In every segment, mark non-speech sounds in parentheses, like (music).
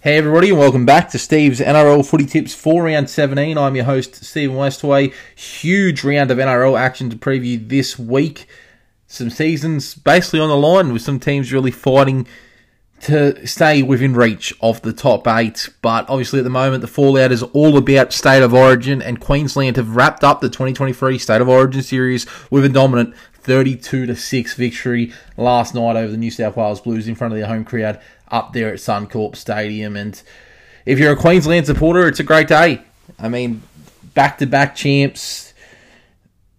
Hey everybody, and welcome back to Steve's NRL Footy Tips for round 17. I'm your host, Stephen Westway. Huge round of NRL action to preview this week. Some seasons basically on the line with some teams really fighting to stay within reach of the top eight. But obviously, at the moment, the fallout is all about State of Origin, and Queensland have wrapped up the 2023 State of Origin series with a dominant 32 to 6 victory last night over the New South Wales Blues in front of their home crowd up there at Suncorp Stadium. And if you're a Queensland supporter, it's a great day. I mean, back to back champs.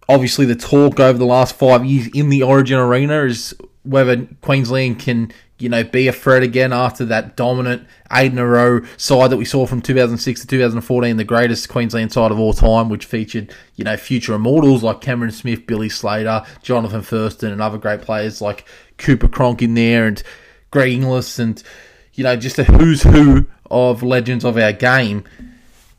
Obviously, the talk over the last five years in the Origin Arena is whether Queensland can, you know, be a threat again after that dominant eight in a row side that we saw from 2006 to 2014, the greatest Queensland side of all time, which featured, you know, future immortals like Cameron Smith, Billy Slater, Johnathan Thurston, and other great players like Cooper Cronk in there, and Greg Inglis and, you know, just a who's who of legends of our game.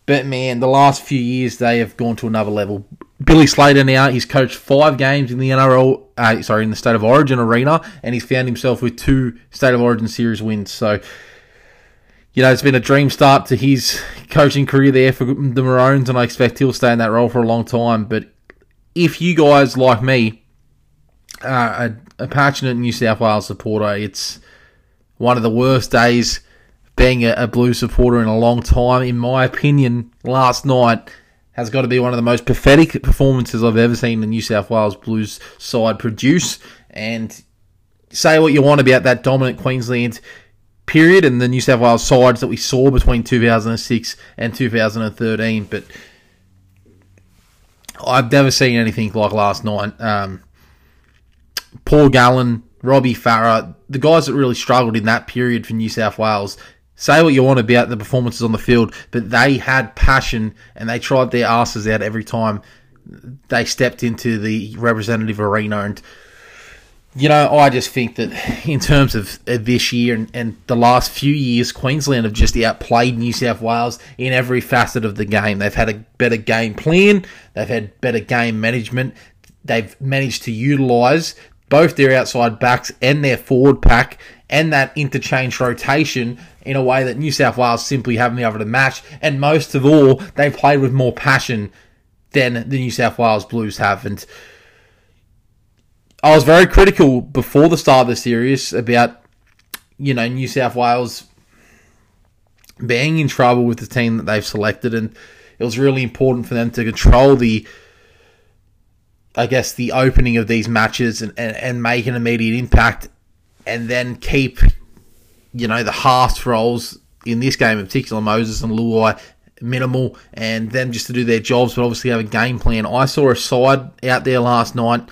But man, the last few years they have gone to another level. Billy Slater now, he's coached five games in the NRL, uh, sorry, in the State of Origin arena, and he's found himself with two State of Origin series wins. So, you know, it's been a dream start to his coaching career there for the Maroons, and I expect he'll stay in that role for a long time. But if you guys, like me, are a, a passionate New South Wales supporter, it's one of the worst days being a, a Blue supporter in a long time. In my opinion, last night has got to be one of the most pathetic performances I've ever seen the New South Wales Blues side produce. And say what you want about that dominant Queensland period and the New South Wales sides that we saw between 2006 and 2013, but I've never seen anything like last night. Um, Paul Gallen Robbie Farah, the guys that really struggled in that period for New South Wales. Say what you want about the performances on the field, but they had passion and they tried their asses out every time they stepped into the representative arena. And, you know, I just think that in terms of this year and, and the last few years, Queensland have just outplayed New South Wales in every facet of the game. They've had a better game plan, they've had better game management, they've managed to utilise both their outside backs and their forward pack and that interchange rotation in a way that New South Wales simply haven't been able to match. And most of all, they've played with more passion than the New South Wales Blues have. And I was very critical before the start of the series about, you know, New South Wales being in trouble with the team that they've selected. And it was really important for them to control the I guess, the opening of these matches and, and, and make an immediate impact and then keep, you know, the half roles in this game in particular, Moses and Luai, minimal and them just to do their jobs, but obviously have a game plan. I saw a side out there last night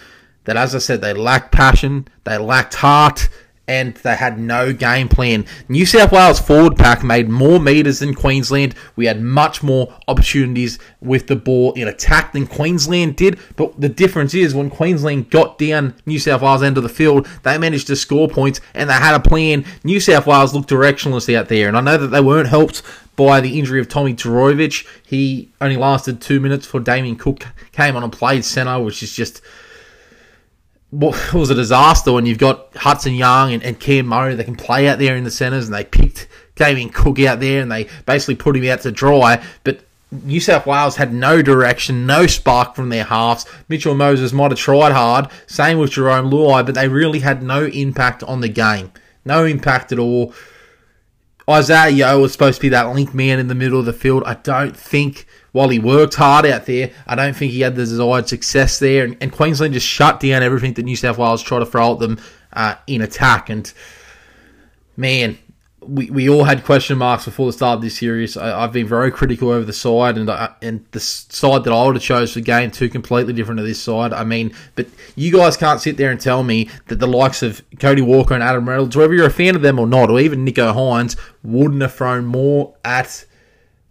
that, as I said, they lacked passion, they lacked heart, and they had no game plan. New South Wales forward pack made more meters than Queensland. We had much more opportunities with the ball in attack than Queensland did. But the difference is when Queensland got down New South Wales end of the field, they managed to score points and they had a plan. New South Wales looked directionless out there, and I know that they weren't helped by the injury of Tommy Trbojevic. He only lasted two minutes before Damien Cook came on and played centre, which is just what (laughs) was a disaster when you've got Hudson Young and, and Cam Murray that can play out there in the centres and they picked Damien Cook out there and they basically put him out to dry. But New South Wales had no direction, no spark from their halves. Mitchell Moses might have tried hard, same with Jarome Luai, but they really had no impact on the game. No impact at all. Isaah Yeo was supposed to be that link man in the middle of the field. I don't think while he worked hard out there, I don't think he had the desired success there. And, and Queensland just shut down everything that New South Wales tried to throw at them uh, in attack. And man, we, we all had question marks before the start of this series. I, have been very critical over the side, and I, and the side that I would have chose for game two completely different to this side. I mean, but you guys can't sit there and tell me that the likes of Cody Walker and Adam Reynolds, whether you're a fan of them or not, or even Nicho Hynes, wouldn't have thrown more at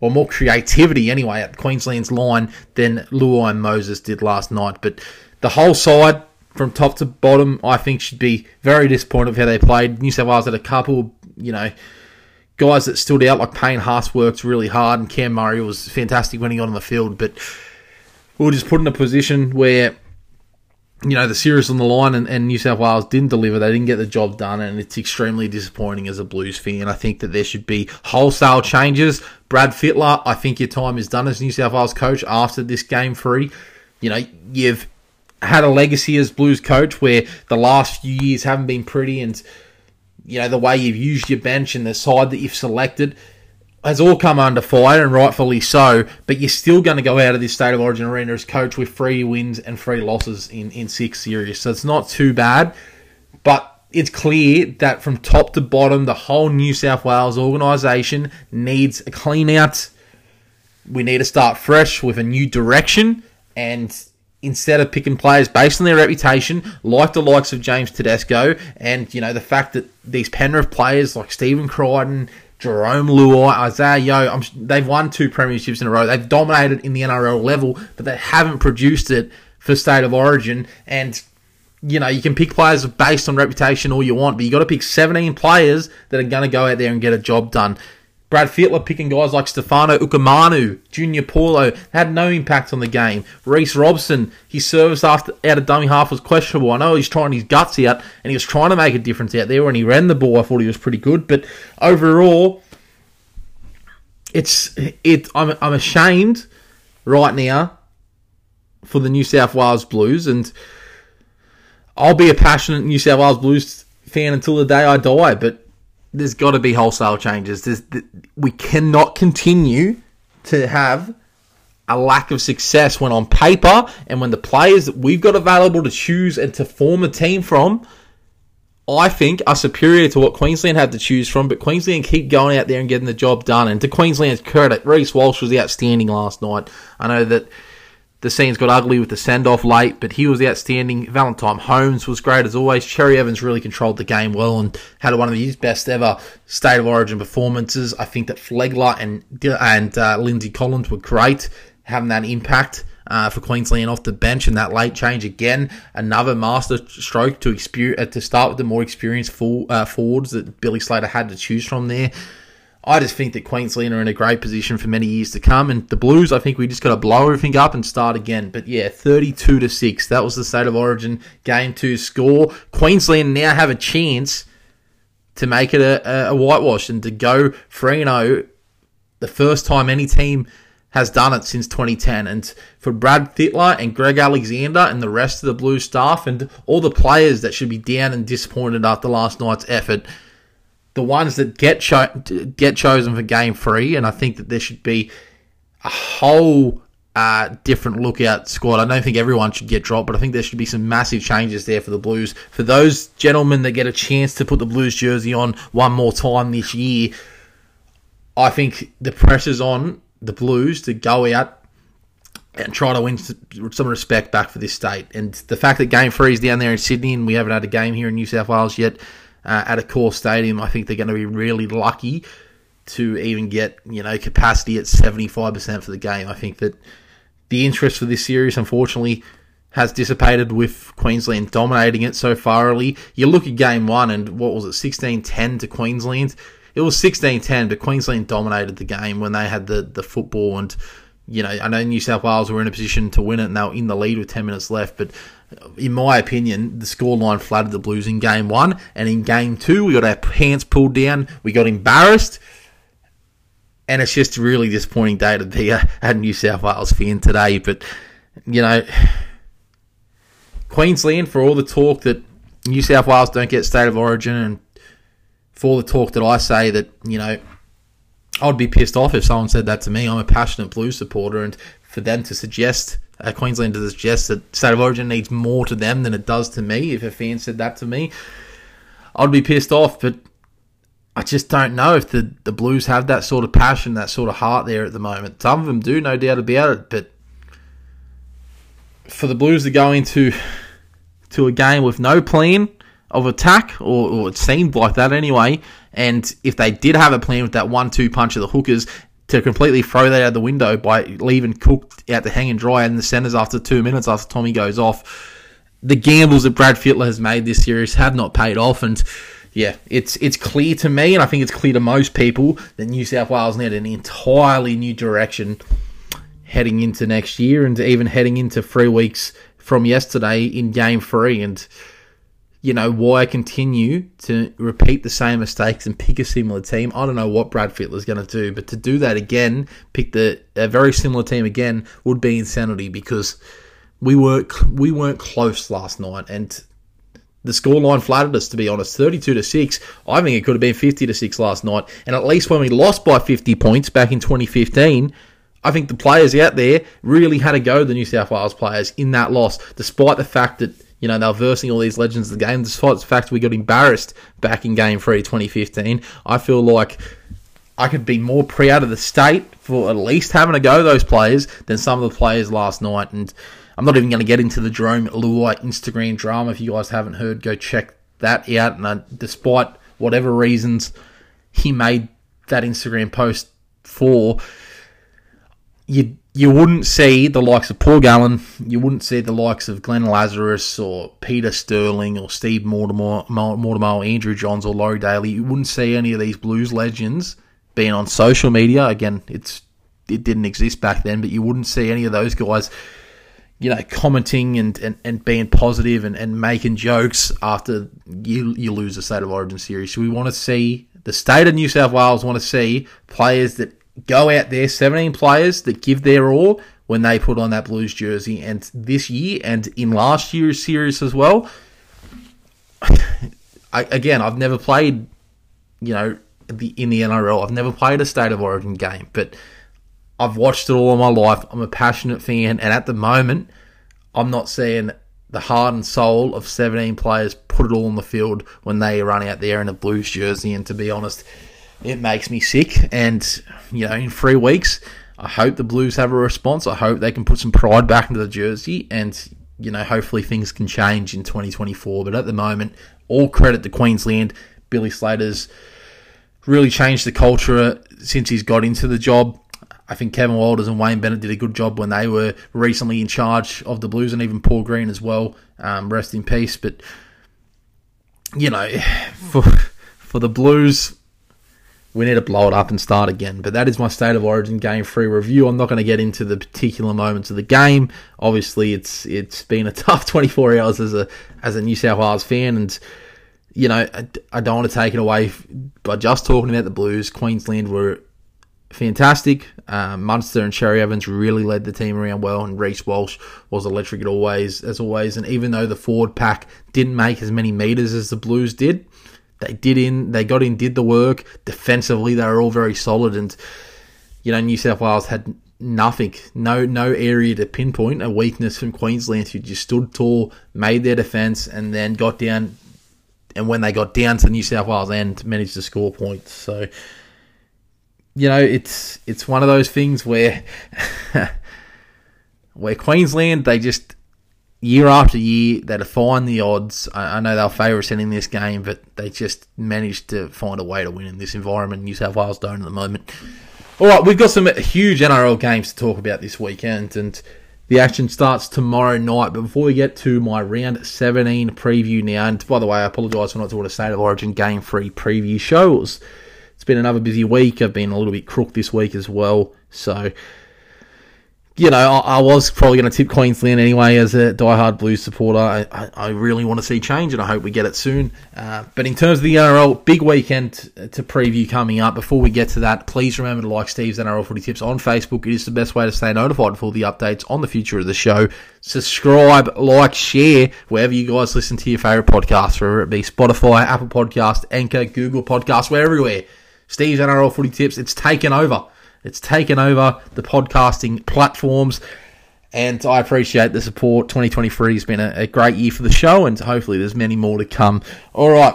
or more creativity anyway at Queensland's line than Luai and Moses did last night. But the whole side, from top to bottom, I think should be very disappointed with how they played. New South Wales had a couple, you know, guys that stood out, like Payne Haas worked really hard, and Cam Murray was fantastic when he got on the field. But we were just put in a position where you know, the series on the line and, and, New South Wales didn't deliver. They didn't get the job done, and it's extremely disappointing as a Blues fan. I think that there should be wholesale changes. Brad Fittler, I think your time is done as New South Wales coach after this game three. You know, you've had a legacy as Blues coach where the last few years haven't been pretty, and, you know, the way you've used your bench and the side that you've selected – has all come under fire, and rightfully so. But you're still going to go out of this state of origin arena as coach with three wins and three losses in, in six series. So it's not too bad. But it's clear that from top to bottom, the whole New South Wales organisation needs a clean out. We need to start fresh with a new direction. And instead of picking players based on their reputation, like the likes of James Tedesco, and you know the fact that these Penrith players like Stephen Crichton, Jarome Luai, Isaah Yeo. I'm, they've won two premierships in a row. They've dominated in the NRL level, but they haven't produced it for state of origin. And you know, you can pick players based on reputation all you want, but you got to pick 17 players that are going to go out there and get a job done. Brad Fittler picking guys like Stefano Utoikamanu, Junior Paulo had no impact on the game. Reece Robson, his service after out of dummy half was questionable. I know he's trying his guts out and he was trying to make a difference out there when he ran the ball. I thought he was pretty good, but overall, it's it. I'm I'm ashamed right now for the New South Wales Blues, and I'll be a passionate New South Wales Blues fan until the day I die, but there's got to be wholesale changes. There's, we cannot continue to have a lack of success when on paper and when the players that we've got available to choose and to form a team from, I think are superior to what Queensland had to choose from. But Queensland keep going out there and getting the job done. And to Queensland's credit, Reece Walsh was outstanding last night. I know that the scenes got ugly with the send off late, but he was outstanding. Valentine Holmes was great as always. Cherry Evans really controlled the game well and had one of his best ever state of origin performances. I think that Flegler and and uh, Lindsay Collins were great, having that impact. Uh, for Queensland off the bench and that late change again, another master stroke to experience, uh, to start with the more experienced uh, forwards that Billy Slater had to choose from there. I just think that Queensland are in a great position for many years to come. And the Blues, I think we just got to blow everything up and start again. But yeah, 32 to 6. That was the state of origin game two score. Queensland now have a chance to make it a, a whitewash and to go 3 0 the first time any team has done it since 2010. And for Brad Fittler and Greg Alexander and the rest of the Blue staff and all the players that should be down and disappointed after last night's effort the ones that get cho- get chosen for game three, and I think that there should be a whole uh, different lookout squad. I don't think everyone should get dropped, but I think there should be some massive changes there for the Blues. For those gentlemen that get a chance to put the Blues jersey on one more time this year, I think the pressure's on the Blues to go out and try to win some respect back for this state. And the fact that Game Three is down there in Sydney and we haven't had a game here in New South Wales yet uh, at Accor Stadium. I think they're going to be really lucky to even get you know capacity at seventy five percent for the game. I think that the interest for this series, unfortunately, has dissipated with Queensland dominating it so thoroughly. You look at game one, and what was it, 16 10 to Queensland? It was 16 10, but Queensland dominated the game when they had the, the football. And, you know, I know New South Wales were in a position to win it, and they were in the lead with 10 minutes left, but in my opinion, the scoreline flattered the Blues in game one. And in game two, we got our pants pulled down. We got embarrassed. And it's just a really disappointing day to be a, a New South Wales fan today. But, you know, Queensland, for all the talk that New South Wales don't get state of origin, and for all the talk that I say that, you know, I'd be pissed off if someone said that to me. I'm a passionate Blues supporter, and for them to suggest uh, Queensland to suggest that State of Origin needs more to them than it does to me. If a fan said that to me, I'd be pissed off. But I just don't know if the, the Blues have that sort of passion, that sort of heart there at the moment. Some of them do, no doubt about it. But for the Blues to go into to a game with no plan of attack, or, or it seemed like that anyway, and if they did have a plan with that one-two punch of the hookers, to completely throw that out the window by leaving Cook out to hang and dry in the centres after two minutes after Tommy goes off. The gambles that Brad Fittler has made this series have not paid off, and yeah, it's it's clear to me, and I think it's clear to most people that New South Wales need an entirely new direction heading into next year, and even heading into three weeks from yesterday in game three. And, you know, why I continue to repeat the same mistakes and pick a similar team? I don't know what Brad Fittler's going to do, but to do that again, pick the a very similar team again, would be insanity because we were we weren't close last night, and the scoreline flattered us, to be honest. 32 to 6. I think it could have been 50 to 6 last night. And at least when we lost by 50 points back in 2015, I think the players out there really had to go, the New South Wales players, in that loss, despite the fact that, you know, they were versing all these legends of the game, despite the fact we got embarrassed back in Game 3 2015. I feel like I could be more proud of the state for at least having to go those players than some of the players last night. And I'm not even going to get into the Jarome Luai Instagram drama. If you guys haven't heard, go check that out. And uh, despite whatever reasons he made that Instagram post for, you you wouldn't see the likes of Paul Gallen, you wouldn't see the likes of Glenn Lazarus or Peter Sterling or Steve Mortimer, Mortimer, Andrew Johns or Laurie Daley. You wouldn't see any of these Blues legends being on social media. Again, it's it didn't exist back then, but you wouldn't see any of those guys you know, commenting and, and, and being positive and, and making jokes after you you lose the State of Origin series. So we want to see the state of New South Wales want to see players that go out there, 17 players that give their all when they put on that Blues jersey. And this year and in last year's series as well, (sighs) I, again, I've never played, you know, the, in the NRL. I've never played a State of Origin game, but I've watched it all my life. I'm a passionate fan, and at the moment, I'm not seeing the heart and soul of 17 players put it all on the field when they run out there in a Blues jersey. And to be honest, it makes me sick. And, you know, in three weeks, I hope the Blues have a response. I hope they can put some pride back into the jersey. And, you know, hopefully things can change in 2024. But at the moment, all credit to Queensland. Billy Slater's really changed the culture since he's got into the job. I think Kevin Walters and Wayne Bennett did a good job when they were recently in charge of the Blues, and even Paul Green as well. Um, rest in peace. But you know, (sighs) for for the Blues, we need to blow it up and start again. But that is my state of origin game three review. I'm not going to get into the particular moments of the game. Obviously, it's it's been a (laughs) tough 24 hours as a as a New South Wales fan, and you know I, I don't want to take it away by just talking about the Blues. Queensland were fantastic. Um, Munster and Cherry Evans really led the team around well, and Reece Walsh was electric always, as always. And even though the forward pack didn't make as many meters as the Blues did, they did in, they got in, did the work. Defensively, they were all very solid, and you know New South Wales had nothing, no no area to pinpoint a weakness from Queensland, who just stood tall, made their defence, and then got down. And when they got down to New South Wales end, managed to score points. So you know, it's it's one of those things where (laughs) where Queensland they just year after year they define the odds. I, I know they're favourites in this game, but they just managed to find a way to win in this environment. New South Wales don't at the moment. All right, we've got some huge NRL games to talk about this weekend, and the action starts tomorrow night. But before we get to my round 17 preview now, and by the way, I apologise for not doing a State of Origin Game 3 preview shows it's been another busy week. I've been a little bit crook this week as well. So, you know, I, I was probably going to tip Queensland anyway as a diehard Blues supporter. I, I, I, really want to see change and I hope we get it soon. Uh, but in terms of the NRL, big weekend to preview coming up. Before we get to that, please remember to like Steve's NRL Footy Tips on Facebook. It is the best way to stay notified for the updates on the future of the show. Subscribe, like, share wherever you guys listen to your favourite podcasts, whether it be Spotify, Apple Podcast, Anchor, Google Podcasts, we're everywhere. Steve's NRL Footy Tips. It's taken over. It's taken over the podcasting platforms. And I appreciate the support. 2023 has been a, a great year for the show, and hopefully there's many more to come. All right.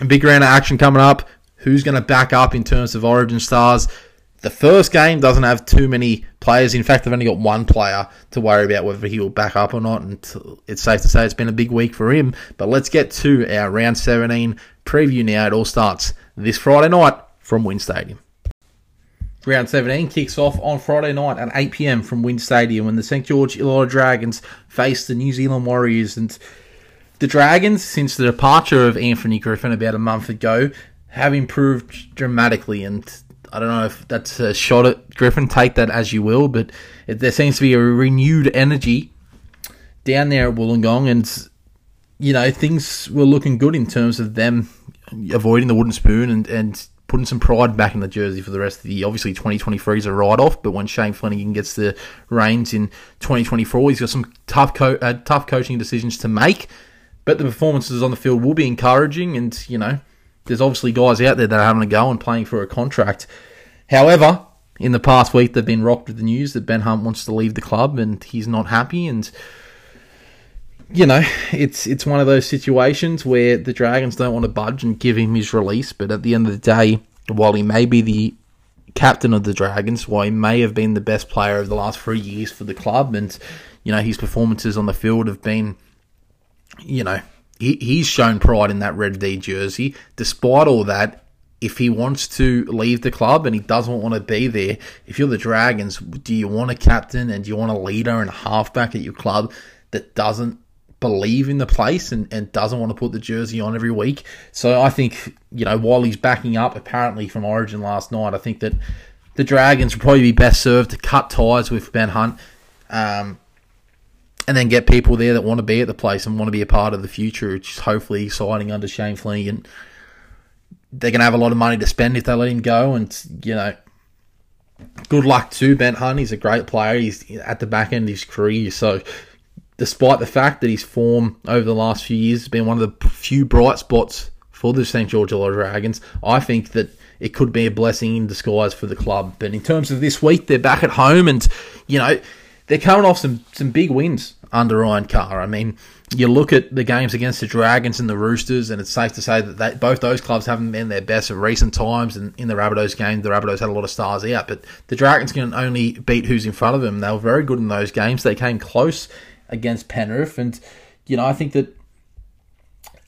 A big round of action coming up. Who's going to back up in terms of Origin Stars? The first game doesn't have too many players. In fact, they've only got one player to worry about whether he will back up or not. And it's safe to say it's been a big week for him. But let's get to our round 17 preview now. It all starts this Friday night from WIN Stadium. Round 17 kicks off on Friday night at 8 pm from WIN Stadium when the St George Illawarra Dragons face the New Zealand Warriors. And the Dragons, since the departure of Anthony Griffin about a month ago, have improved dramatically. And I don't know if that's a shot at Griffin, take that as you will, but it, there seems to be a renewed energy down there at Wollongong, and you know things were looking good in terms of them avoiding the wooden spoon and, and putting some pride back in the jersey for the rest of the year. Obviously, 2023 is a write off, but when Shane Flanagan gets the reins in 2024, he's got some tough co- uh, tough coaching decisions to make. But the performances on the field will be encouraging, and you know, there's obviously guys out there that are having a go and playing for a contract. However, in the past week, they've been rocked with the news that Ben Hunt wants to leave the club and he's not happy. And you know, it's it's one of those situations where the Dragons don't want to budge and give him his release. But at the end of the day, while he may be the captain of the Dragons, while he may have been the best player of the last three years for the club, and you know his performances on the field have been, you know, he, he's shown pride in that red V jersey. Despite all that, if he wants to leave the club and he doesn't want to be there, if you're the Dragons, do you want a captain and do you want a leader and a halfback at your club that doesn't believe in the place and, and doesn't want to put the jersey on every week. So I think, you know, while he's backing up apparently from Origin last night, I think that the Dragons would probably be best served to cut ties with Ben Hunt um, and then get people there that want to be at the place and want to be a part of the future, which is hopefully exciting under Shane Flanagan. They're going to have a lot of money to spend if they let him go, and, you know, good luck to Ben Hunt. He's a great player. He's at the back end of his career, so despite the fact that his form over the last few years has been one of the few bright spots for the St. George Dragons, I think that it could be a blessing in disguise for the club. But in terms of this week, they're back at home and, you know, they're coming off some, some big wins under Ryan Carr. I mean, you look at the games against the Dragons and the Roosters, and it's safe to say that they, both those clubs haven't been their best of recent times. And in the Rabbitohs game, the Rabbitohs had a lot of stars out, but the Dragons can only beat who's in front of them. They were very good in those games. They came close against Penrith. And, you know, I think that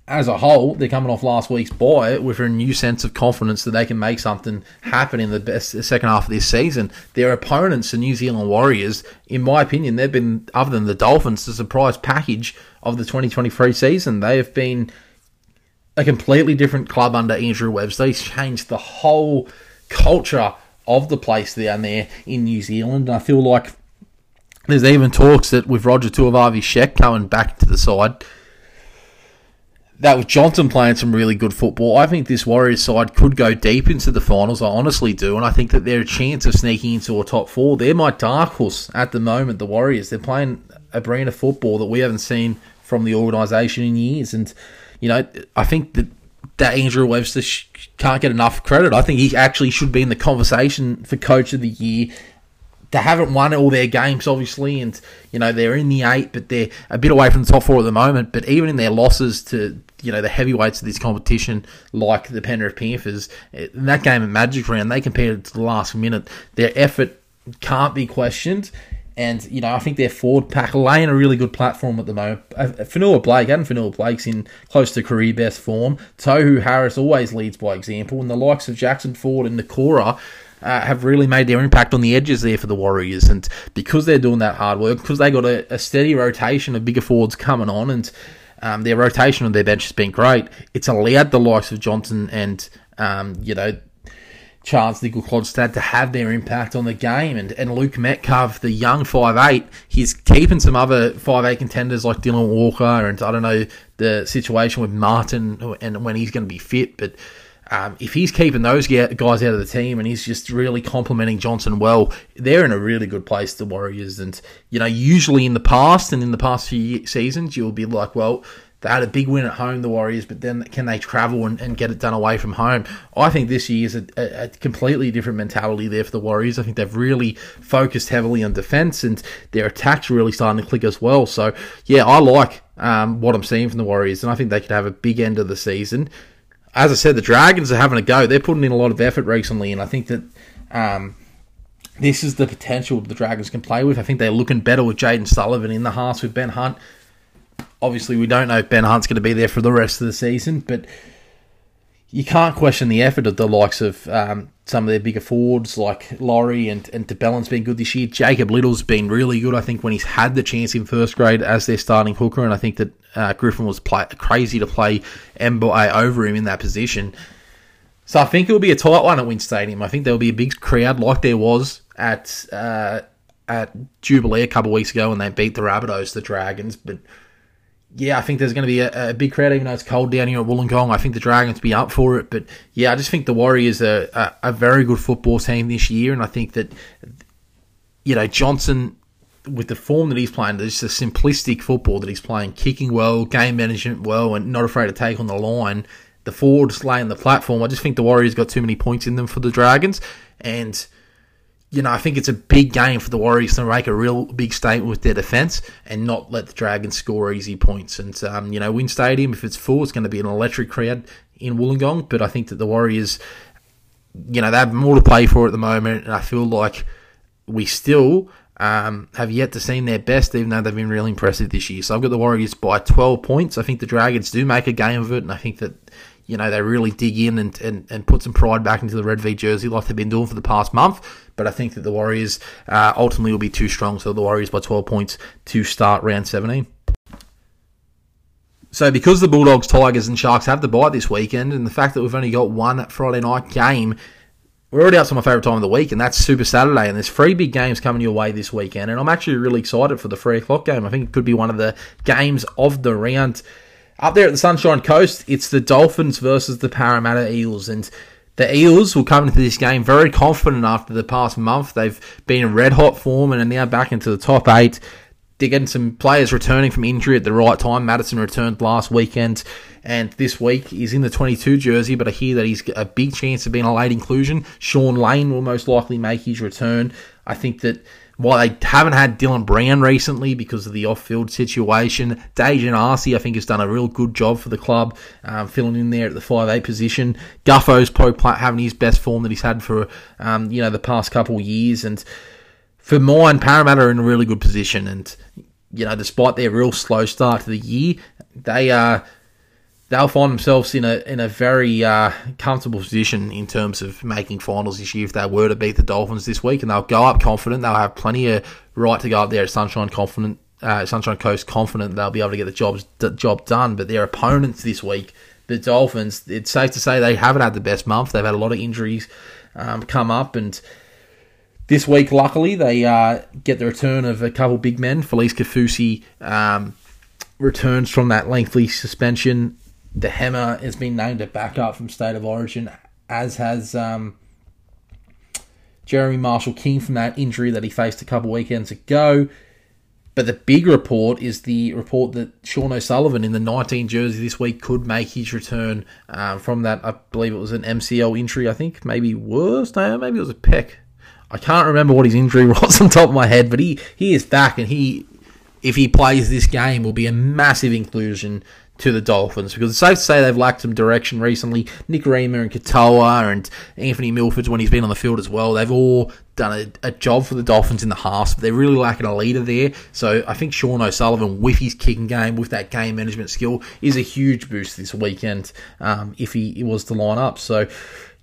as a whole, they're coming off last week's bye with a new sense of confidence that they can make something happen in the best the second half of this season. Their opponents, the New Zealand Warriors, in my opinion, they've been, other than the Dolphins, the surprise package of the 2023 season. They have been a completely different club under Andrew Webster. He's changed the whole culture of the place down there in New Zealand. And I feel like there's even talks that with Roger Tuivasa-Sheck coming back to the side, that with Johnson playing some really good football, I think this Warriors side could go deep into the finals. I honestly do, and I think that they're a chance of sneaking into a top four. They're my dark horse at the moment. The Warriors, they're playing a brand of football that we haven't seen from the organisation in years, and you know, I think that that Andrew Webster can't get enough credit. I think he actually should be in the conversation for Coach of the Year they haven't won all their games, obviously, and you know they're in the eight, but they're a bit away from the top four at the moment. But even in their losses to you know the heavyweights of this competition, like the Penrith Panthers, in that game at Magic Round, they competed to the last minute. Their effort can't be questioned. And, you know, I think their forward pack laying a really good platform at the moment. Uh, Fonua Blake, and Fonua Blake's in close to career best form. Tohu Harris always leads by example. And the likes of Jackson Ford and Niukore uh, have really made their impact on the edges there for the Warriors. And because they're doing that hard work, because they got a, a steady rotation of bigger forwards coming on, and um, their rotation on their bench has been great, it's allowed the likes of Johnson and, um, you know, Charles Nicoll-Klokstad to have their impact on the game. And, and Luke Metcalf, the young five eight, he's keeping some other five eight contenders like Dylan Walker and I don't know the situation with Martin and when he's going to be fit. But um, if he's keeping those guys out of the team and he's just really complimenting Johnson well, they're in a really good place, the Warriors. And, you know, usually in the past and in the past few seasons, you'll be like, well, they had a big win at home, the Warriors, but then can they travel and, and get it done away from home? I think this year is a, a, a, completely different mentality there for the Warriors. I think they've really focused heavily on defense and their attack's really starting to click as well. So, yeah, I like um, what I'm seeing from the Warriors, and I think they could have a big end of the season as I said, the Dragons are having a go. They're putting in a lot of effort recently, and I think that um, this is the potential the Dragons can play with. I think they're looking better with Jayden Sullivan in the halves with Ben Hunt. Obviously, we don't know if Ben Hunt's going to be there for the rest of the season, but you can't question the effort of the likes of um, some of their bigger forwards like Lawrie and, and de Belin's been good this year. Jacob Little's been really good, I think, when he's had the chance in first grade as their starting hooker, and I think that uh, Griffin was play, crazy to play Mbye over him in that position. So I think it will be a tight one at WIN Stadium. I think there will be a big crowd like there was at uh, at Jubilee a couple weeks ago when they beat the Rabbitohs, the Dragons. But yeah, I think there's going to be a, a, big crowd, even though it's cold down here at Wollongong. I think the Dragons be up for it. But yeah, I just think the Warriors are a, a very good football team this year. And I think that, you know, Johnson, with the form that he's playing, just a simplistic football that he's playing, kicking well, game management well, and not afraid to take on the line. The forwards laying the platform. I just think the Warriors got too many points in them for the Dragons. And you know, I think it's a big game for the Warriors to make a real big statement with their defence and not let the Dragons score easy points. And, um, you know, WIN Stadium, if it's full, it's going to be an electric crowd in Wollongong. But I think that the Warriors, you know, they have more to play for at the moment. And I feel like we still um, have yet to see their best, even though they've been really impressive this year. So I've got the Warriors by 12 points. I think the Dragons do make a game of it. And I think that you know, they really dig in and, and, and put some pride back into the Red V jersey like they've been doing for the past month. But I think that the Warriors uh, ultimately will be too strong. So the Warriors by 12 points to start round 17. So because the Bulldogs, Tigers, and Sharks have the bye this weekend, and the fact that we've only got one Friday night game, we're already up to my favourite time of the week, and that's Super Saturday. And there's three big games coming your way this weekend, and I'm actually really excited for the three o'clock game. I think it could be one of the games of the round. Up there at the Sunshine Coast, it's the Dolphins versus the Parramatta Eels, and the Eels will come into this game very confident after the past month. They've been in red hot form and are now back into the top eight. They're getting some players returning from injury at the right time. Matterson returned last weekend, and this week he's in the 22 jersey, but I hear that he's a big chance of being a late inclusion. Sean Lane will most likely make his return. I think that while they haven't had Dylan Brown recently because of the off-field situation, Daejarn Asi, I think, has done a real good job for the club, um, filling in there at the five eight position. Guffo's probably having his best form that he's had for, um, you know, the past couple of years. And for mine, Parramatta are in a really good position. And, you know, despite their real slow start to the year, they are... They'll find themselves in a in a very uh, comfortable position in terms of making finals this year if they were to beat the Dolphins this week, and they'll go up confident. They'll have plenty of right to go up there at Sunshine confident, uh, Sunshine Coast confident they'll be able to get the jobs job done. But their opponents this week, the Dolphins, it's safe to say they haven't had the best month. They've had a lot of injuries um, come up and. This week, luckily, they uh, get the return of a couple big men. Felice Kaufusi um, returns from that lengthy suspension the Hammer has been named a backup from State of Origin, as has um, Jeremy Marshall King from that injury that he faced a couple weekends ago. But the big report is the report that Sean O'Sullivan in the 19 jersey this week could make his return um, from that. I believe it was an MCL injury, I think. Maybe worse. No, maybe it was a pec. I can't remember what his injury (laughs) was on top of my head, but he, he is back and he, if he plays this game, will be a massive inclusion to the Dolphins because it's safe to say they've lacked some direction recently. Nikorima and Katoa and Anthony Milford's when he's been on the field as well, they've all done a, a job for the Dolphins in the half. But they're really lacking a leader there. So I think Sean O'Sullivan, with his kicking game, with that game management skill, is a huge boost this weekend um, if he, he, was to line up. So,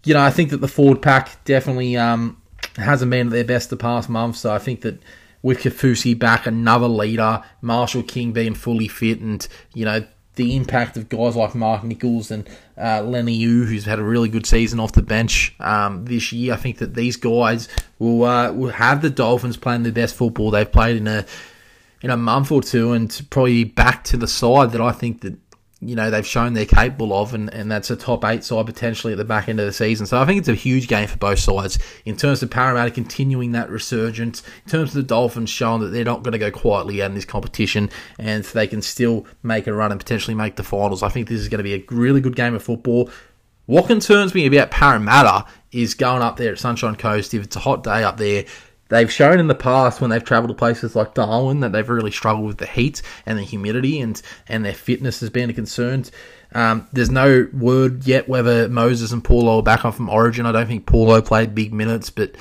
you know, I think that the forward pack definitely um, hasn't been at their best the past month. So I think that with Kaufusi back, another leader, Marshall King being fully fit, and you know the impact of guys like Mark Nicholls and uh, Lenny Yu, who's had a really good season off the bench um, this year. I think that these guys will uh, will have the Dolphins playing the best football they've played in a in a month or two, and probably back to the side that I think that you know they've shown they're capable of, and, and that's a top eight side potentially at the back end of the season. So I think it's a huge game for both sides in terms of Parramatta continuing that resurgence, in terms of the Dolphins showing that they're not going to go quietly out in this competition, and they can still make a run and potentially make the finals. I think this is going to be a really good game of football. What concerns me about Parramatta is going up there at Sunshine Coast if it's a hot day up there They've shown in the past when they've travelled to places like Darwin that they've really struggled with the heat and the humidity, and, and their fitness has been a concern. Um, there's no word yet whether Moses and Paulo are back on from Origin. I don't think Paulo played big minutes, but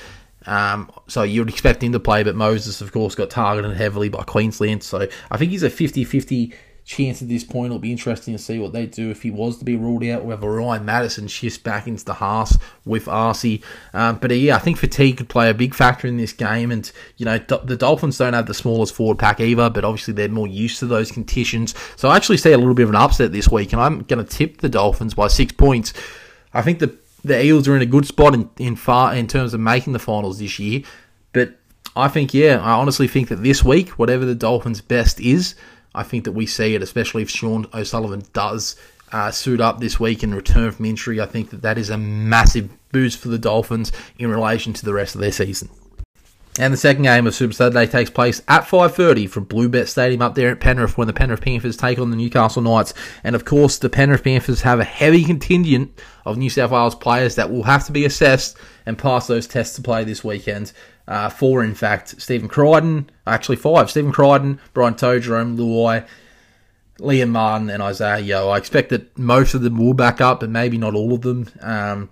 um, so you would expect him to play. But Moses, of course, got targeted heavily by Queensland. So I think he's a 50 50 chance at this point. It'll be interesting to see what they do if he was to be ruled out. Whether Ryan Matterson shifts back into the Haas with Asi. Um, but uh, yeah, I think fatigue could play a big factor in this game. And, you know, the Dolphins don't have the smallest forward pack either, but obviously they're more used to those conditions. So I actually see a little bit of an upset this week, and I'm going to tip the Dolphins by six points. I think the the Eels are in a good spot in, in far in terms of making the finals this year, but I think, yeah, I honestly think that this week, whatever the Dolphins' best is, I think that we see it, especially if Sean O'Sullivan does uh, suit up this week and return from injury. I think that that is a massive boost for the Dolphins in relation to the rest of their season. And the second game of Super Saturday takes place at 5.30 from Bluebet Stadium up there at Penrith when the Penrith Panthers take on the Newcastle Knights. And of course, the Penrith Panthers have a heavy contingent of New South Wales players that will have to be assessed and pass those tests to play this weekend. Uh, four, in fact, Stephen Crichton, actually five, Stephen Crichton, Brian To'o, Jarome Luai, Liam Martin, and Isaah Yeo. I expect that most of them will back up, but maybe not all of them. Um,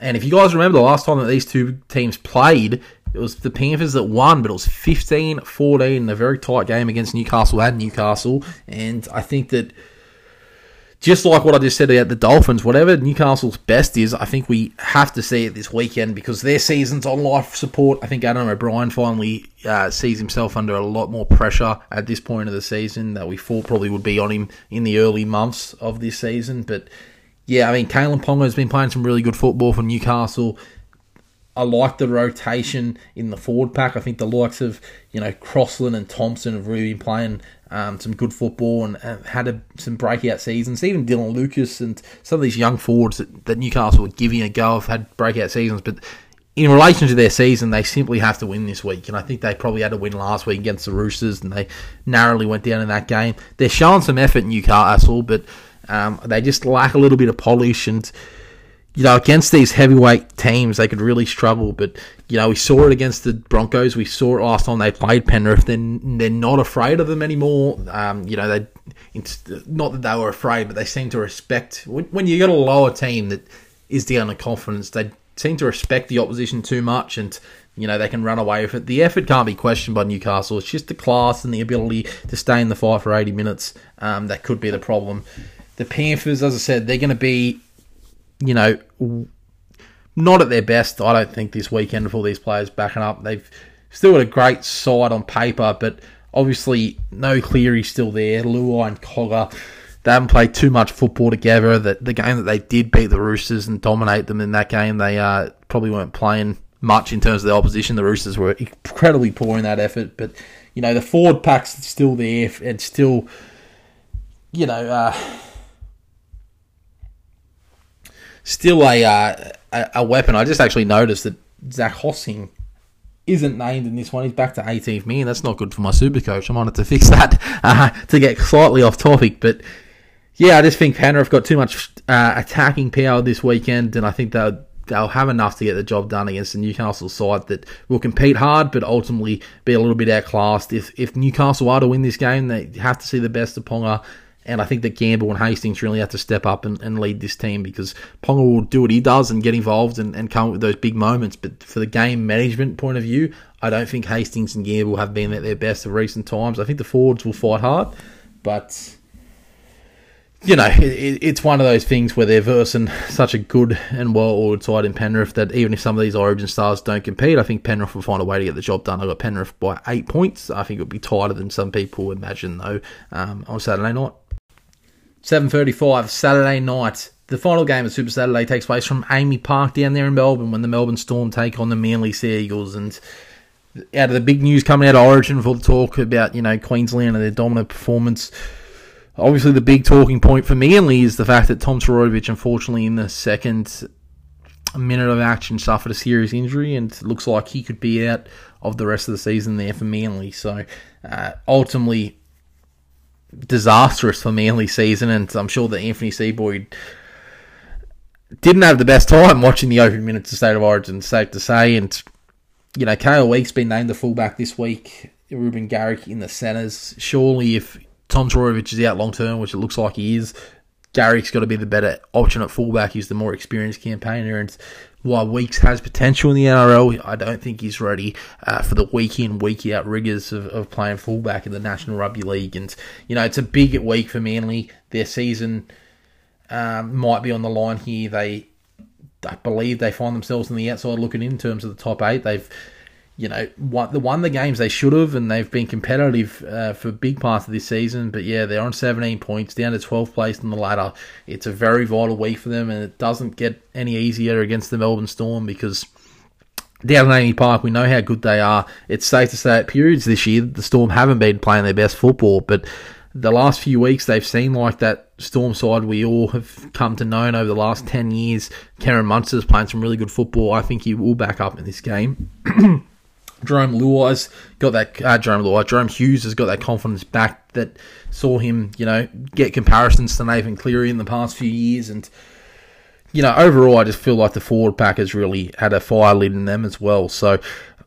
and if you guys remember the last time that these two teams played, it was the Panthers that won, but it was 15 14 in a very tight game against Newcastle at Newcastle. And I think that just like what I just said about the Dolphins, whatever Newcastle's best is, I think we have to see it this weekend because their season's on life support. I think Adam O'Brien finally uh, sees himself under a lot more pressure at this point of the season that we thought probably would be on him in the early months of this season. But yeah, I mean, Kalyn Ponga has been playing some really good football for Newcastle. I like the rotation in the forward pack. I think the likes of you know Crossland and Thompson have really been playing um, some good football and uh, had a, some breakout seasons. Even Dylan Lucas and some of these young forwards that, that Newcastle were giving a go have had breakout seasons. But in relation to their season, they simply have to win this week. And I think they probably had to win last week against the Roosters, and they narrowly went down in that game. They're showing some effort, in Newcastle, but um, they just lack a little bit of polish and you know, against these heavyweight teams, they could really struggle. But you know, we saw it against the Broncos. We saw it last time they played Penrith. Then they're not afraid of them anymore. Um, you know, they not that they were afraid, but they seem to respect when, you got a lower team that is down in confidence. They seem to respect the opposition too much, and you know they can run away with it. The effort can't be questioned by Newcastle. It's just the class and the ability to stay in the fight for eighty minutes um, that could be the problem. The Panthers, as I said, they're going to be you know, not at their best, I don't think, this weekend for these players backing up. They've still got a great side on paper, but obviously no Cleary still there. Luai and Cogger, they haven't played too much football together. The, the game that they did beat the Roosters and dominate them in that game, they uh, probably weren't playing much in terms of the opposition. The Roosters were incredibly poor in that effort, but you know the forward pack's still there and still, you know. Uh, still a, uh, a, weapon. I just actually noticed that Zac Hosking isn't named in this one. He's back to 18th man. That's not good for my super coach. I have to fix that (laughs) uh, to get slightly off topic. But yeah, I just think Penrith got too much uh, attacking power this weekend, and I think they'll, they'll have enough to get the job done against the Newcastle side that will compete hard, but ultimately be a little bit outclassed. If if Newcastle are to win this game, they have to see the best of Ponga and I think that Gamble and Hastings really have to step up and, and lead this team because Ponga will do what he does and get involved and, and come up with those big moments. But for the game management point of view, I don't think Hastings and Gamble have been at their best of recent times. I think the forwards will fight hard, but you know, it, it's one of those things where they're versing such a good and well-ordered side in Penrith that even if some of these Origin stars don't compete, I think Penrith will find a way to get the job done. I got Penrith by eight points. I think it'll be tighter than some people imagine, though, um, on Saturday night. 7.35 Saturday night. The final game of Super Saturday takes place from AAMI Park down there in Melbourne when the Melbourne Storm take on the Manly Sea Eagles. And out of the big news coming out of Origin for the talk about, you know, Queensland and their dominant performance, obviously the big talking point for Manly is the fact that Tom Trbojevic, unfortunately, in the second minute of action, suffered a serious injury and looks like he could be out of the rest of the season there for Manly. So uh, ultimately, disastrous for Manly season, and I'm sure that Anthony Seibold didn't have the best time watching the open minutes of State of Origin, safe to say. And, you know, Kaeo Weekes been named the fullback this week, Reuben Garrick in the centres. Surely, if Tom Trbojevic is out long term, which it looks like he is, Garrick's got to be the better option at fullback. He's the more experienced campaigner, and while Weekes has potential in the NRL, I don't think he's ready uh, for the week in, week out rigors of, of playing fullback in the National Rugby League. And, you know, it's a big week for Manly. Their season um, might be on the line here. They, I believe they find themselves on the outside looking in terms of the top eight. They've you know, won the won the games they should have, and they've been competitive uh, for big parts of this season. But yeah, they're on 17 points, down to 12th place on the ladder. It's a very vital week for them, and it doesn't get any easier against the Melbourne Storm because down at AAMI Park, we know how good they are. It's safe to say at periods this year, the Storm haven't been playing their best football, but the last few weeks they've seen like that Storm side we all have come to know over the last 10 years. Cameron Munster's playing some really good football. I think he will back up in this game. (clears throat) Jarome Luai's got that. Uh, Jarome Luai, Jahrome Hughes has got that confidence back that saw him, you know, get comparisons to Nathan Cleary in the past few years, and you know, overall, I just feel like the forward pack has really had a fire lit in them as well. So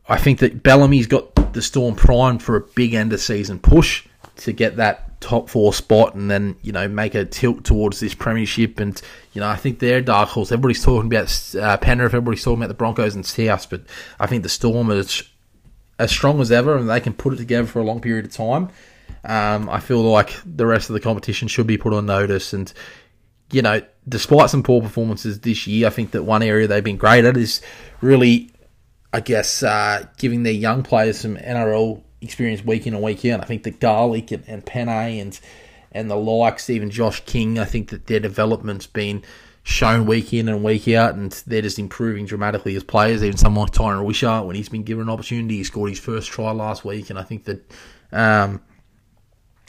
I think that Bellamy's got the Storm primed for a big end of season push to get that top four spot and then, you know, make a tilt towards this premiership. And, you know, I think they're dark horse. Everybody's talking about uh, Penrith, everybody's talking about the Broncos and South, but I think the Storm is as strong as ever and they can put it together for a long period of time. Um, I feel like the rest of the competition should be put on notice. And, you know, despite some poor performances this year, I think that one area they've been great at is really, I guess, uh, giving their young players some NRL experience week in and week out. I think that Garlick and, and Penne and and the likes, even Josh King, I think that their development's been shown week in and week out, and they're just improving dramatically as players. Even someone like Tyran Wishart, when he's been given an opportunity, he scored his first try last week, and I think that, um,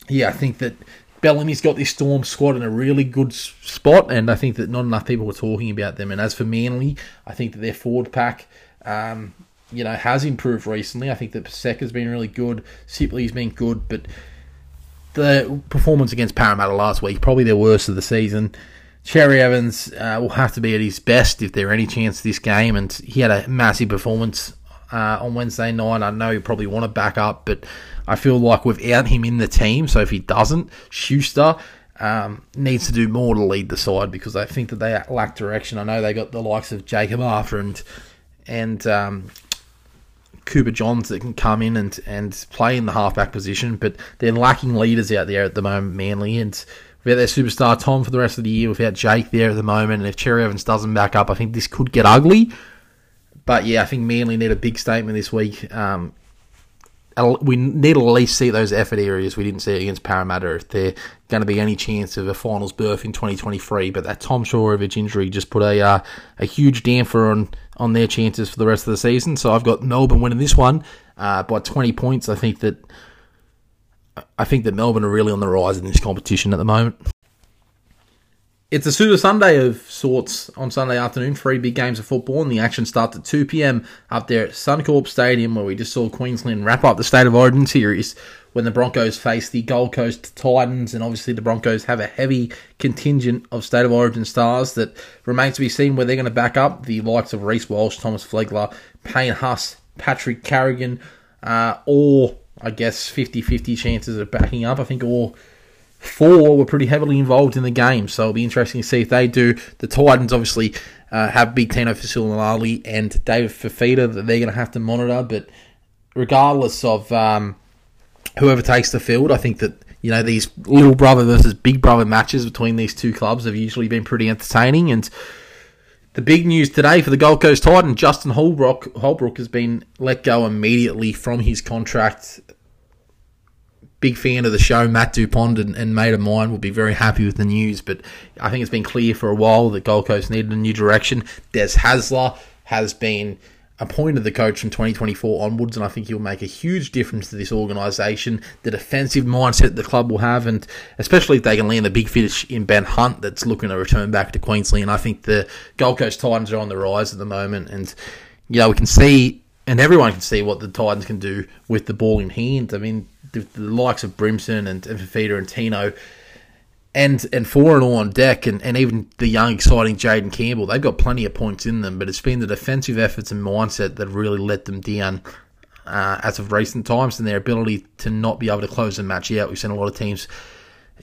yeah, I think that Bellamy's got this Storm squad in a really good spot, and I think that not enough people were talking about them. And as for Manly, I think that their forward pack, um, you know, has improved recently. I think that Paseka's been really good, Sipley's been good, but the performance against Parramatta last week, probably their worst of the season. Cherry Evans uh, will have to be at his best if there any chance this game, and he had a massive performance uh, on Wednesday night. I know you probably want to back up, but I feel like without him in the team, so if he doesn't, Schuster um, needs to do more to lead the side because I think that they lack direction. I know they got the likes of Jacob Arthur and and um, Cooper Johns that can come in and, and play in the halfback position, but they're lacking leaders out there at the moment, Manly, and without their superstar Tom for the rest of the year, without Jake there at the moment, and if Cherry Evans doesn't back up, I think this could get ugly. But yeah, I think Manly need a big statement this week. Um, we need to at least see those effort areas we didn't see against Parramatta if they're going to be any chance of a finals berth in 2023. But that Tom Trbojevic injury just put a uh, a huge damper on on their chances for the rest of the season. So I've got Melbourne winning this one uh, by 20 points. I think that I think that Melbourne are really on the rise in this competition at the moment. It's a Super Sunday of sorts on Sunday afternoon. Three big games of football, and the action starts at 2 p.m. up there at Suncorp Stadium, where we just saw Queensland wrap up the State of Origin series when the Broncos face the Gold Coast Titans. And obviously, the Broncos have a heavy contingent of State of Origin stars that remains to be seen where they're going to back up the likes of Reece Walsh, Thomas Flegler, Payne Haas, Patrick Carrigan, uh, or I guess 50 50 chances of backing up. I think all four were pretty heavily involved in the game, so it'll be interesting to see if they do. The Titans obviously uh, have Big Tino Fa'asuamaleaui and David Fifita that they're going to have to monitor, but regardless of um, whoever takes the field, I think that you know these little brother versus big brother matches between these two clubs have usually been pretty entertaining. And the big news today for the Gold Coast Titan, Justin Holbrook, Holbrook has been let go immediately from his contract big fan of the show, Matt Dupont and, and mate of mine will be very happy with the news. But I think it's been clear for a while that Gold Coast needed a new direction. Des Hasler has been appointed the coach from 2024 onwards, and I think he'll make a huge difference to this organisation. The defensive mindset the club will have, and especially if they can land a big finish in Ben Hunt that's looking to return back to Queensland. I think the Gold Coast Titans are on the rise at the moment, and you know we can see, and everyone can see what the Titans can do with the ball in hand. I mean, the, the likes of Brimson and, and Fifita and Tino and and all on deck, and, and even the young, exciting Jayden Campbell, they've got plenty of points in them, but it's been the defensive efforts and mindset that really let them down uh, as of recent times, and their ability to not be able to close the match out. We've seen a lot of teams,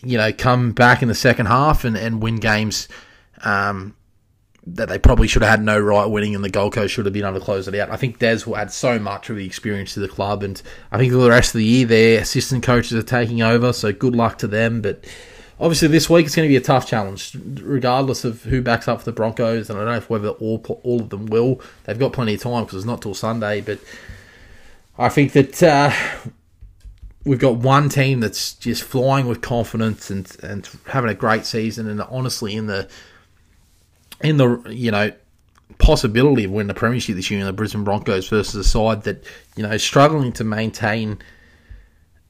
you know, come back in the second half and, and win games um, that they probably should have had no right winning, and the Gold Coast should have been able to close it out. I think Des will add so much of the experience to the club, and I think for the rest of the year, their assistant coaches are taking over, so good luck to them. But obviously, this week it's going to be a tough challenge, regardless of who backs up for the Broncos, and I don't know if whether all all of them will. They've got plenty of time because it's not till Sunday, but I think that. Uh, we've got one team that's just flying with confidence and, and having a great season, and honestly, in the in the you know possibility of winning the premiership this year in the Brisbane Broncos versus a side that you know is struggling to maintain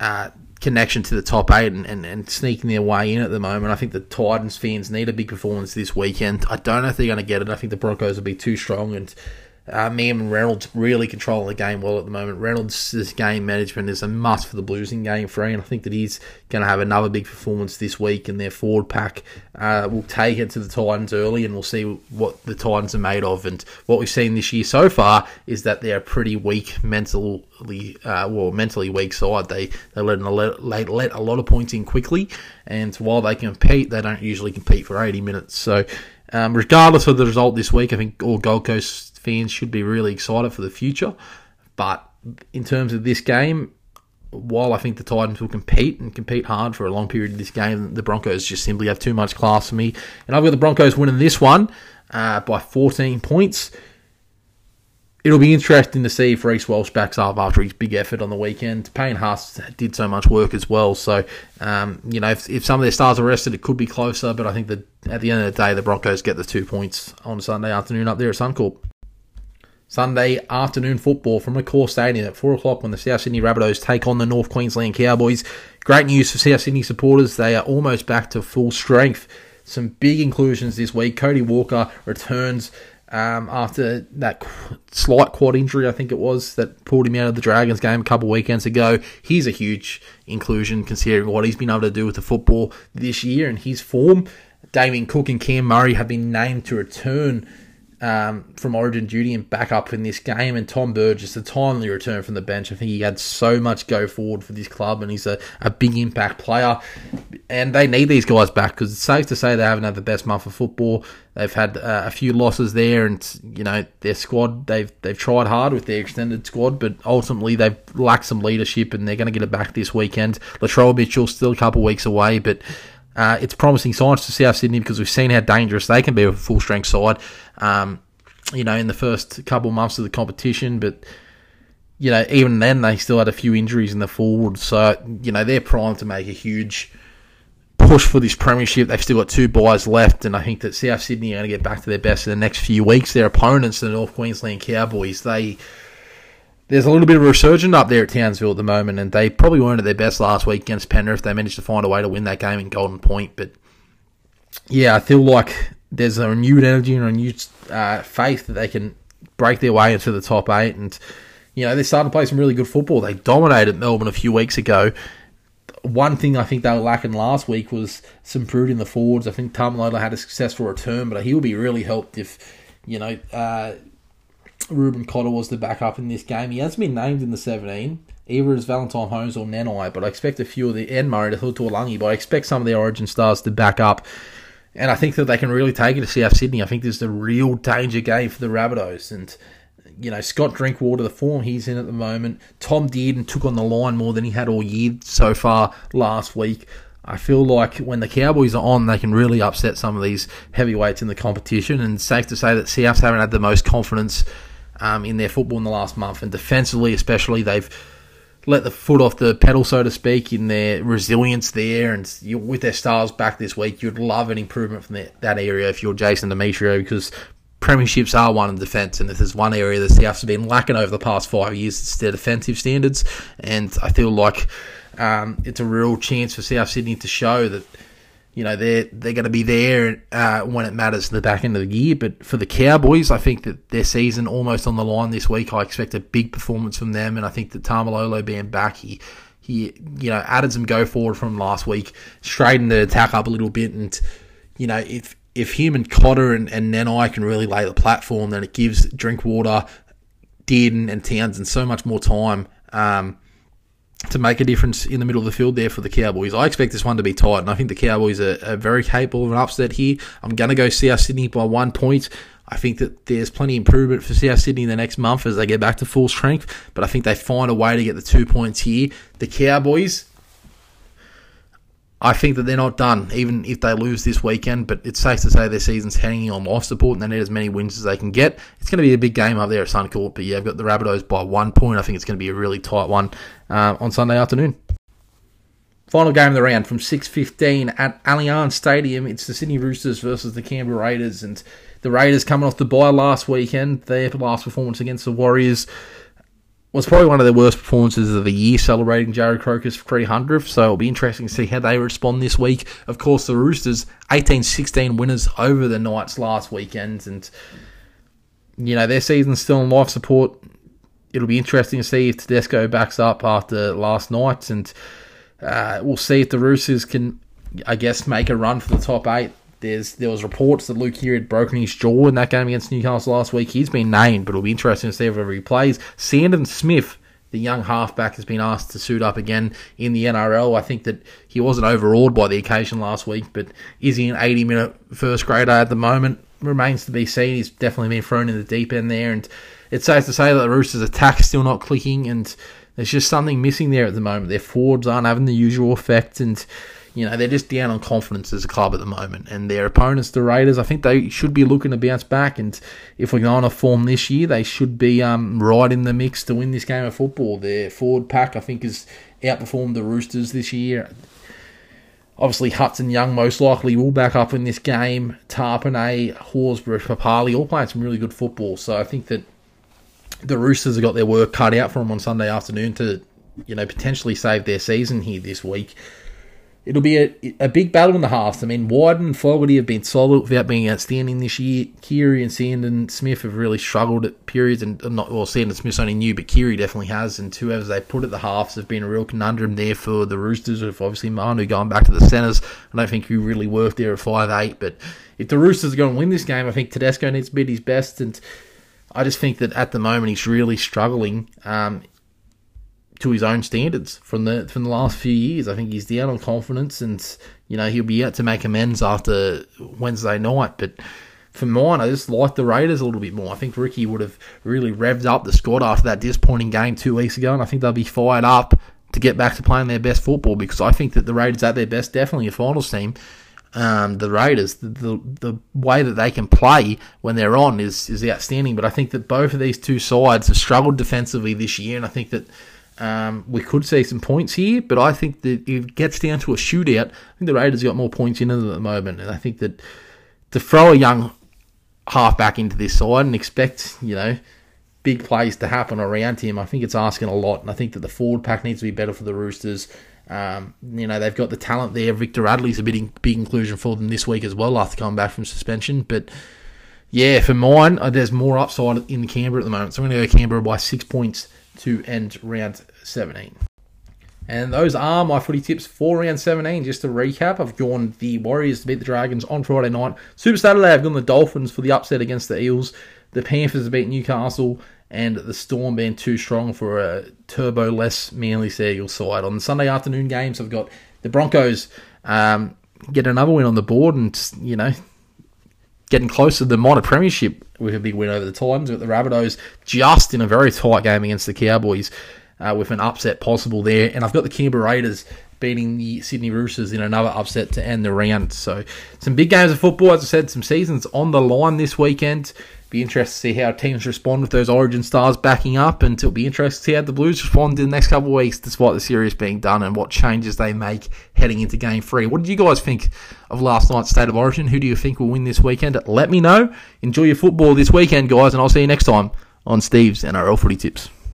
uh, connection to the top eight and, and, and, sneaking their way in at the moment. I think the Titans fans need a big performance this weekend. I don't know if they're going to get it. I think the Broncos will be too strong and uh, Meehan and Reynolds really controlling the game well at the moment. Reynolds' game management is a must for the Blues in game three, and I think that he's going to have another big performance this week, and their forward pack uh, will take it to the Titans early, and we'll see what the Titans are made of. And what we've seen this year so far is that they're a pretty weak mentally, uh, well, mentally weak side. They they let, let, let a lot of points in quickly, and while they compete, they don't usually compete for 80 minutes. So, um, regardless of the result this week, I think all Gold Coast fans should be really excited for the future. But in terms of this game, while I think the Titans will compete and compete hard for a long period of this game, the Broncos just simply have too much class for me. And I've got the Broncos winning this one uh, by 14 points. It'll be interesting to see if Reece Walsh backs up after his big effort on the weekend. Payne Haas did so much work as well. So, um, you know, if, if some of their stars are rested, it could be closer. But I think that at the end of the day, the Broncos get the two points on Sunday afternoon up there at Suncorp. Sunday afternoon football from Accor Stadium at 4 o'clock when the South Sydney Rabbitohs take on the North Queensland Cowboys. Great news for South Sydney supporters. They are almost back to full strength. Some big inclusions this week. Cody Walker returns um, after that slight quad injury, I think it was, that pulled him out of the Dragons game a couple weekends ago. He's a huge inclusion considering what he's been able to do with the football this year and his form. Damien Cook and Cam Murray have been named to return um, from Origin duty and back up in this game. And Tom Burgess, a timely return from the bench. I think he had so much go forward for this club, and he's a, a big impact player. And they need these guys back because it's safe to say they haven't had the best month of football. They've had uh, a few losses there, and you know their squad. They've they've tried hard with their extended squad, but ultimately they've lacked some leadership, and they're going to get it back this weekend. Latrell Mitchell still a couple weeks away, but uh, it's promising signs to South Sydney because we've seen how dangerous they can be with a full strength side. Um, you know, in the first couple months of the competition, but you know, even then they still had a few injuries in the forward. So you know, they're primed to make a huge push for this premiership. They've still got two byes left, and I think that South Sydney are going to get back to their best in the next few weeks. Their opponents, the North Queensland Cowboys, they there's a little bit of a resurgence up there at Townsville at the moment, and they probably weren't at their best last week against Penrith. They managed to find a way to win that game in Golden Point, but yeah, I feel like there's a renewed energy and a renewed uh, faith that they can break their way into the top eight, and you know they're starting to play some really good football. They dominated Melbourne a few weeks ago. One thing I think they were lacking last week was some fruit in the forwards. I think Taumalolo had a successful return, but he'll be really helped if you know uh, Reuben Cotter was the backup in this game. He hasn't been named in the 17, either as Valentine Holmes or Nanai, but I expect a few of the Ed Murray to Taulagi, but I expect some of the Origin stars to back up. And I think that they can really take it to South Sydney. I think this is a real danger game for the Rabbitohs. And, you know, Scott Drinkwater, the form he's in at the moment. Tom Dearden took on the line more than he had all year so far last week. I feel like when the Cowboys are on, they can really upset some of these heavyweights in the competition. And safe to say that Souths haven't had the most confidence um, in their football in the last month, and defensively especially, they've let the foot off the pedal, so to speak, in their resilience there. And you, with their stars back this week, you'd love an improvement from the, that area if you're Jason Demetriou, because premierships are won in defence, and if there's one area the Souths have been lacking over the past five years, it's their defensive standards. And I feel like um, it's a real chance for South Sydney to show that you know they're they're going to be there uh, when it matters in the back end of the year. But for the Cowboys, I think that their season almost on the line this week. I expect a big performance from them, and I think that Taumalolo being back, he he you know added some go forward from last week, straightened the attack up a little bit, and you know if if him and Cotter and, and Nanai can really lay the platform, then it gives Drinkwater, Dearden, and Townsend so much more time. Um, to make a difference in the middle of the field there for the Cowboys. I expect this one to be tight, and I think the Cowboys are, are very capable of an upset here. I'm going to go South Sydney by one point. I think that there's plenty of improvement for South Sydney in the next month as they get back to full strength, but I think they find a way to get the two points here. The Cowboys, I think that they're not done, even if they lose this weekend. But it's safe to say their season's hanging on life support, and they need as many wins as they can get. It's going to be a big game up there at Suncorp. But yeah, I've got the Rabbitohs by one point. I think it's going to be a really tight one uh, on Sunday afternoon. Final game of the round from 6.15 at Allianz Stadium. It's the Sydney Roosters versus the Canberra Raiders. And the Raiders coming off the bye last weekend. Their last performance against the Warriors was probably one of their worst performances of the year, celebrating Jarrod Croker's 300th. So it'll be interesting to see how they respond this week. Of course, the Roosters, 18 16 winners over the Knights last weekend. And, you know, their season's still in life support. It'll be interesting to see if Tedesco backs up after last night. And uh, we'll see if the Roosters can, I guess, make a run for the top eight. There's there was reports that Luke Keary had broken his jaw in that game against Newcastle last week. He's been named, but it'll be interesting to see if he plays. Sandon Smith, the young halfback, has been asked to suit up again in the NRL. I think that he wasn't overawed by the occasion last week, but is he an 80 minute first grader at the moment? Remains to be seen. He's definitely been thrown in the deep end there, and it's safe to say that the Roosters' attack is still not clicking, and there's just something missing there at the moment. Their forwards aren't having the usual effect, and you know, they're just down on confidence as a club at the moment. And their opponents, the Raiders, I think they should be looking to bounce back. And if we're going to form this year, they should be um, right in the mix to win this game of football. Their forward pack, I think, has outperformed the Roosters this year. Obviously, Hudson Young most likely will back up in this game. Tapine, Horsburgh, Papali, all playing some really good football. So I think that the Roosters have got their work cut out for them on Sunday afternoon to, you know, potentially save their season here this week it'll be a, a big battle in the halves. I mean, Wighton and Fogarty have been solid without being outstanding this year. Keary and Sandon Smith have really struggled at periods, and not well, Sandon Smith's only new, but Keary definitely has. And whoever they put at the halves have been a real conundrum there for the Roosters. With obviously Manu going back to the centres, I don't think he really worked there at five eight. But if the Roosters are going to win this game, I think Tedesco needs to be his best and. I just think that at the moment he's really struggling. Um, to his own standards from the from the last few years. I think he's down on confidence, and you know he'll be out to make amends after Wednesday night. But for mine, I just like the Raiders a little bit more. I think Ricky would have really revved up the squad after that disappointing game two weeks ago, and I think they'll be fired up to get back to playing their best football because I think that the Raiders at their best, definitely a finals team. Um, the Raiders, the, the, the way that they can play when they're on is is outstanding. But I think that both of these two sides have struggled defensively this year, and I think that um, we could see some points here, but I think that it gets down to a shootout, I think the Raiders got more points in it at the moment, and I think that to throw a young halfback into this side and expect you know big plays to happen around him, I think it's asking a lot, and I think that the forward pack needs to be better for the Roosters. Um, you know they've got the talent there. Victor Radley's a big big inclusion for them this week as well after coming back from suspension, but. Yeah, for mine, uh, there's more upside in Canberra at the moment. So I'm going to go Canberra by six points to end round 17. And those are my footy tips for round 17. Just to recap, I've gone the Warriors to beat the Dragons on Friday night. Super Saturday, I've gone the Dolphins for the upset against the Eels. The Panthers beat Newcastle. And the Storm being too strong for a turbo less Manly Sea side. On the Sunday afternoon games, I've got the Broncos um, get another win on the board and, you know, getting close to the minor premiership with a big win over the Titans. With the Rabbitohs just in a very tight game against the Cowboys uh, with an upset possible there. And I've got the Canberra Raiders beating the Sydney Roosters in another upset to end the round. So some big games of football. As I said, some seasons on the line this weekend. Be interested to see how teams respond with those Origin stars backing up, and it'll be interesting to see how the Blues respond in the next couple of weeks, despite the series being done, and what changes they make heading into Game Three. What did you guys think of last night's State of Origin? Who do you think will win this weekend? Let me know. Enjoy your football this weekend, guys, and I'll see you next time on Steve's NRL Footy Tips.